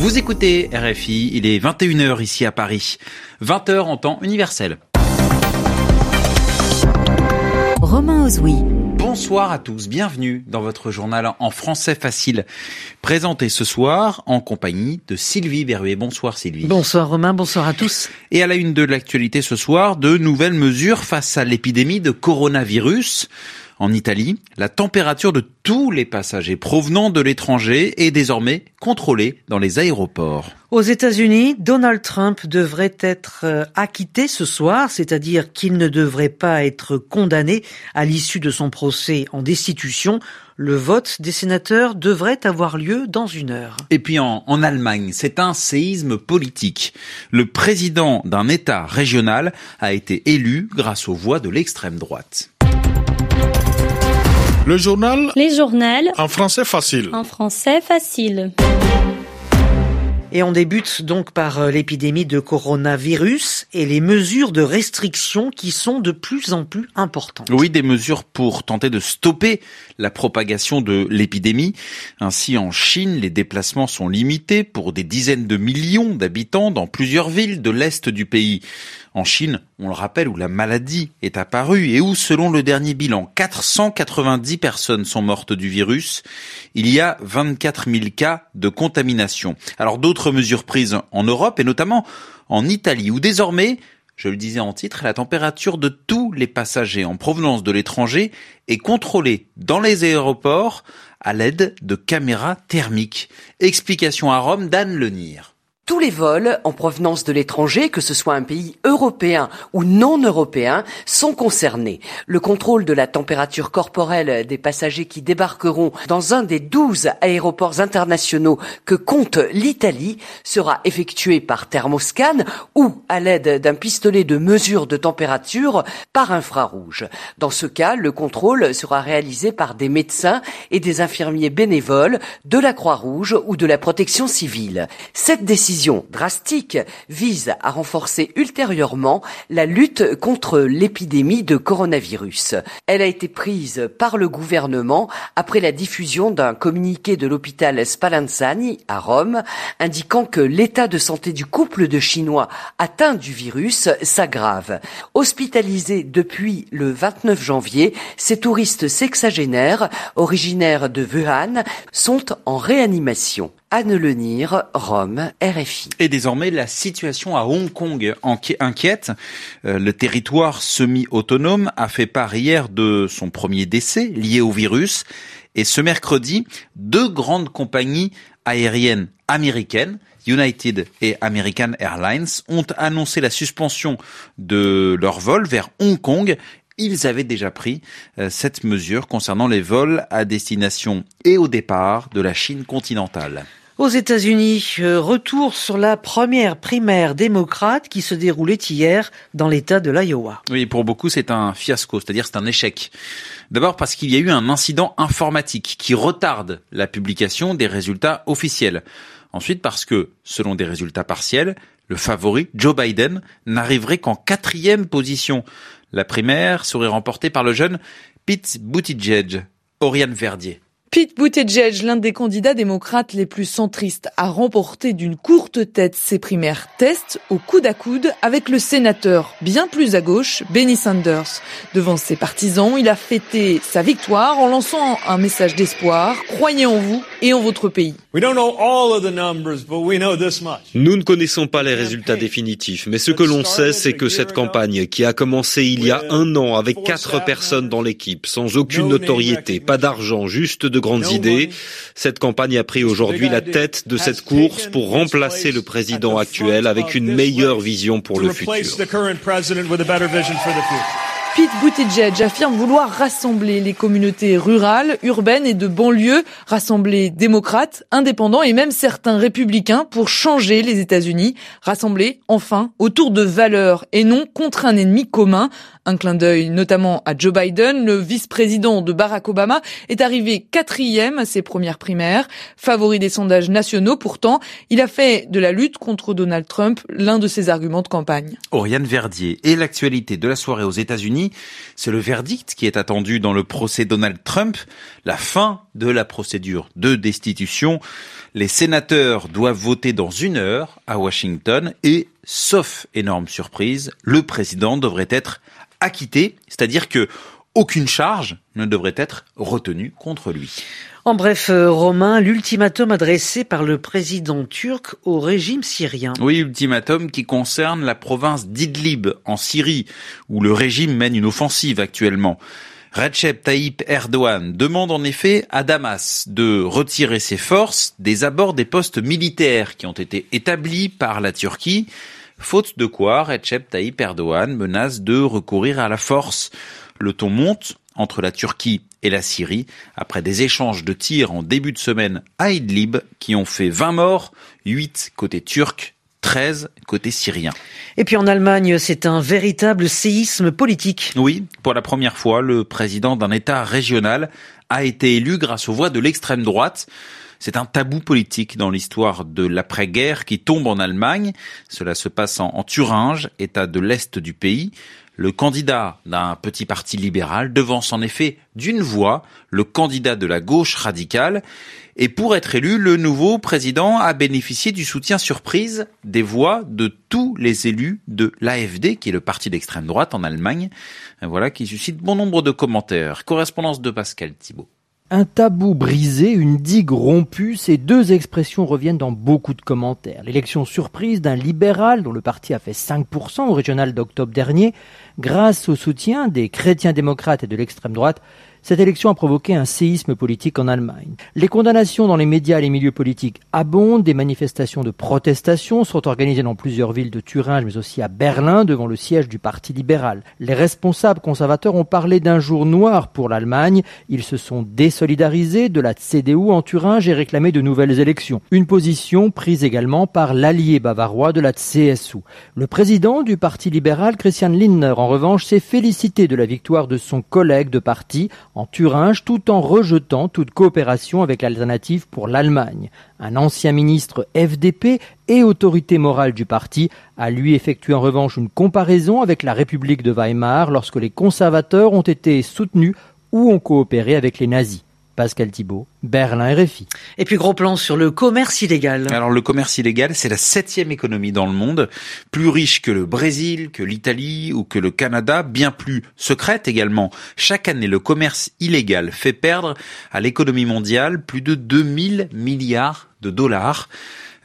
Vous écoutez RFI, il est 21h ici à Paris, 20h en temps universel. Romain Ozoui. Bonsoir à tous, bienvenue dans votre journal en français facile, présenté ce soir en compagnie de Sylvie Berruet. Bonsoir Sylvie. Bonsoir Romain, bonsoir à tous. Et à la une de l'actualité ce soir, de nouvelles mesures face à l'épidémie de coronavirus. En Italie, la température de tous les passagers provenant de l'étranger est désormais contrôlée dans les aéroports. Aux États-Unis, Donald Trump devrait être euh, acquitté ce soir, c'est-à-dire qu'il ne devrait pas être condamné à l'issue de son procès en destitution. Le vote des sénateurs devrait avoir lieu dans une heure. Et puis en, en Allemagne, c'est un séisme politique. Le président d'un État régional a été élu grâce aux voix de l'extrême droite. Le journal Les journaux en français facile. en français facile. Et on débute donc par euh, l'épidémie de coronavirus et les mesures de restriction qui sont de plus en plus importantes. Oui, des mesures pour tenter de stopper la propagation de l'épidémie. Ainsi, en Chine, les déplacements sont limités pour des dizaines de millions d'habitants dans plusieurs villes de l'Est du pays. En Chine, on le rappelle, où la maladie est apparue et où, selon le dernier bilan, 490 personnes sont mortes du virus. Il y a 24 000 cas de contamination. Alors d'autres mesures prises en Europe et notamment en Italie, où désormais je le disais en titre, la température de tous les passagers en provenance de l'étranger est contrôlée dans les aéroports à l'aide de caméras thermiques. Explication à Rome d'Anne Lenir. Tous les vols en provenance de l'étranger, que ce soit un pays européen ou non européen, sont concernés. Le contrôle de la température corporelle des passagers qui débarqueront dans un des 12 aéroports internationaux que compte l'Italie sera effectué par thermoscan ou à l'aide d'un pistolet de mesure de température par infrarouge. Dans ce cas, le contrôle sera réalisé par des médecins et des infirmiers bénévoles de la Croix-Rouge ou de la protection civile. Drastique vise à renforcer ultérieurement la lutte contre l'épidémie de coronavirus. Elle a été prise par le gouvernement après la diffusion d'un communiqué de l'hôpital Spallanzani à Rome indiquant que l'état de santé du couple de Chinois atteint du virus s'aggrave. Hospitalisés depuis le 29 janvier, ces touristes sexagénaires originaires de Wuhan sont en réanimation. Anne Lenir, Rome, RFI. Et désormais, la situation à Hong Kong inquiète. Euh, le territoire semi-autonome a fait part hier de son premier décès lié au virus. Et ce mercredi, deux grandes compagnies aériennes américaines United et American Airlines ont annoncé la suspension de leur vol vers Hong Kong ils avaient déjà pris euh, cette mesure concernant les vols à destination et au départ de la Chine continentale. Aux États-Unis, euh, retour sur la première primaire démocrate qui se déroulait hier dans l'État de l'Iowa. Oui, pour beaucoup, c'est un fiasco, c'est-à-dire c'est un échec. D'abord parce qu'il y a eu un incident informatique qui retarde la publication des résultats officiels. Ensuite parce que, selon des résultats partiels, le favori, Joe Biden, n'arriverait qu'en quatrième position. La primaire serait remportée par le jeune Pete Buttigieg, Oriane Verdier. Pete Buttigieg, l'un des candidats démocrates les plus centristes, a remporté d'une courte tête ses primaires tests au coude à coude avec le sénateur bien plus à gauche, Benny Sanders. Devant ses partisans, il a fêté sa victoire en lançant un message d'espoir. Croyez en vous et en votre pays. Nous ne connaissons pas les résultats définitifs, mais ce que l'on sait, c'est que cette campagne, qui a commencé il y a un an avec quatre personnes dans l'équipe, sans aucune notoriété, pas d'argent, juste de grandes idées, cette campagne a pris aujourd'hui la tête de cette course pour remplacer le président actuel avec une meilleure vision pour le futur. Pete Buttigieg affirme vouloir rassembler les communautés rurales, urbaines et de banlieue, rassembler démocrates, indépendants et même certains républicains pour changer les États-Unis, rassembler enfin autour de valeurs et non contre un ennemi commun, Un clin d'œil notamment à Joe Biden, le vice-président de Barack Obama, est arrivé quatrième à ses premières primaires. Favori des sondages nationaux, pourtant, il a fait de la lutte contre Donald Trump l'un de ses arguments de campagne. Oriane Verdier. Et l'actualité de la soirée aux États-Unis, c'est le verdict qui est attendu dans le procès Donald Trump, la fin de la procédure de destitution. Les sénateurs doivent voter dans une heure à Washington et, sauf énorme surprise, le président devrait être acquitté, c'est-à-dire que aucune charge ne devrait être retenue contre lui. En bref, euh, Romain, l'ultimatum adressé par le président turc au régime syrien. Oui, ultimatum qui concerne la province d'Idlib en Syrie, où le régime mène une offensive actuellement. Recep Tayyip Erdogan demande en effet à Damas de retirer ses forces des abords des postes militaires qui ont été établis par la Turquie, faute de quoi Recep Tayyip Erdogan menace de recourir à la force. Le ton monte entre la Turquie et la Syrie après des échanges de tirs en début de semaine à Idlib qui ont fait 20 morts, 8 côté turc 13 côté syrien. Et puis en Allemagne, c'est un véritable séisme politique. Oui, pour la première fois, le président d'un État régional a été élu grâce aux voix de l'extrême droite. C'est un tabou politique dans l'histoire de l'après-guerre qui tombe en Allemagne. Cela se passe en, Thuringe, État de l'Est du pays. Le candidat d'un petit parti libéral devance en effet d'une voix le candidat de la gauche radicale. Et pour être élu, le nouveau président a bénéficié du soutien surprise des voix de tous les élus de l'AFD, qui est le parti d'extrême droite en Allemagne. Voilà qui suscite bon nombre de commentaires. Correspondance de Pascal Thibault. Un tabou brisé, une digue rompue, ces deux expressions reviennent dans beaucoup de commentaires. L'élection surprise d'un libéral dont le parti a fait 5% au régional d'octobre dernier, grâce au soutien des chrétiens démocrates et de l'extrême droite, cette élection a provoqué un séisme politique en Allemagne. Les condamnations dans les médias et les milieux politiques abondent, des manifestations de protestation sont organisées dans plusieurs villes de Thuringe mais aussi à Berlin devant le siège du Parti libéral. Les responsables conservateurs ont parlé d'un jour noir pour l'Allemagne, ils se sont désolidarisés de la CDU en Thuringe et réclamé de nouvelles élections. Une position prise également par l'allié bavarois de la CSU. Le président du Parti libéral, Christian Lindner, en revanche, s'est félicité de la victoire de son collègue de parti en Thuringe tout en rejetant toute coopération avec l'alternative pour l'Allemagne. Un ancien ministre FDP et autorité morale du parti a lui effectué en revanche une comparaison avec la République de Weimar lorsque les conservateurs ont été soutenus ou ont coopéré avec les nazis. Pascal Thibault, Berlin RFI. Et puis gros plan sur le commerce illégal. Alors le commerce illégal, c'est la septième économie dans le monde, plus riche que le Brésil, que l'Italie ou que le Canada, bien plus secrète également. Chaque année, le commerce illégal fait perdre à l'économie mondiale plus de 2000 milliards de dollars.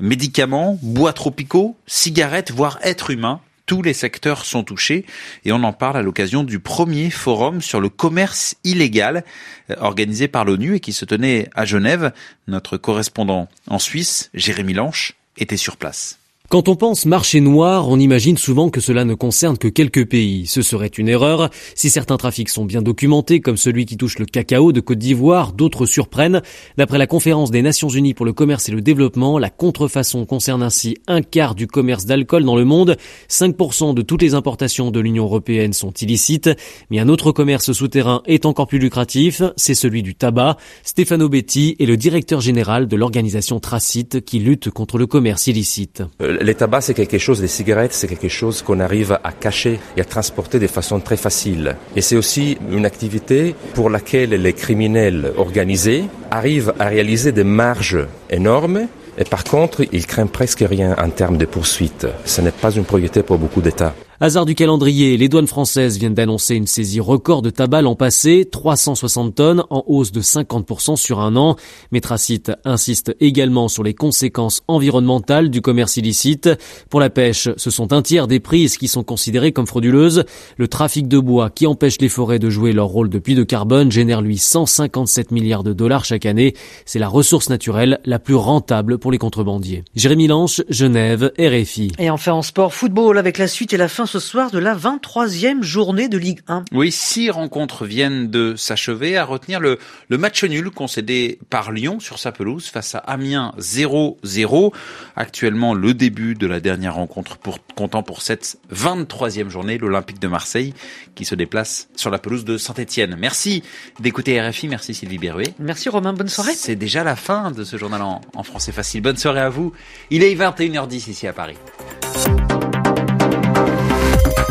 Médicaments, bois tropicaux, cigarettes, voire êtres humains tous les secteurs sont touchés et on en parle à l'occasion du premier forum sur le commerce illégal euh, organisé par l'ONU et qui se tenait à Genève. Notre correspondant en Suisse, Jérémy Lanche, était sur place. Quand on pense marché noir, on imagine souvent que cela ne concerne que quelques pays. Ce serait une erreur. Si certains trafics sont bien documentés, comme celui qui touche le cacao de Côte d'Ivoire, d'autres surprennent. D'après la conférence des Nations Unies pour le commerce et le développement, la contrefaçon concerne ainsi un quart du commerce d'alcool dans le monde. 5% de toutes les importations de l'Union européenne sont illicites. Mais un autre commerce souterrain est encore plus lucratif, c'est celui du tabac. Stefano Betti est le directeur général de l'organisation Tracite qui lutte contre le commerce illicite. Euh, les tabacs, c'est quelque chose, les cigarettes, c'est quelque chose qu'on arrive à cacher et à transporter de façon très facile. Et c'est aussi une activité pour laquelle les criminels organisés arrivent à réaliser des marges énormes et par contre, ils craignent presque rien en termes de poursuites. Ce n'est pas une priorité pour beaucoup d'États. Hasard du calendrier, les douanes françaises viennent d'annoncer une saisie record de tabac l'an passé, 360 tonnes en hausse de 50% sur un an. Métracite insiste également sur les conséquences environnementales du commerce illicite. Pour la pêche, ce sont un tiers des prises qui sont considérées comme frauduleuses. Le trafic de bois qui empêche les forêts de jouer leur rôle de puits de carbone génère lui 157 milliards de dollars chaque année. C'est la ressource naturelle la plus rentable pour les contrebandiers. Jérémy Lanche, Genève, RFI. Et enfin en sport, football avec la suite et la fin ce soir de la 23e journée de Ligue 1. Oui, six rencontres viennent de s'achever, à retenir le, le match nul concédé par Lyon sur sa pelouse face à Amiens 0-0. Actuellement, le début de la dernière rencontre pour, comptant pour cette 23e journée, l'Olympique de Marseille qui se déplace sur la pelouse de Saint-Etienne. Merci d'écouter RFI, merci Sylvie Berruet. Merci Romain, bonne soirée. C'est déjà la fin de ce journal en, en français facile. Bonne soirée à vous. Il est 21h10 ici à Paris.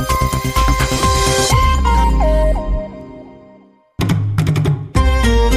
Thank you.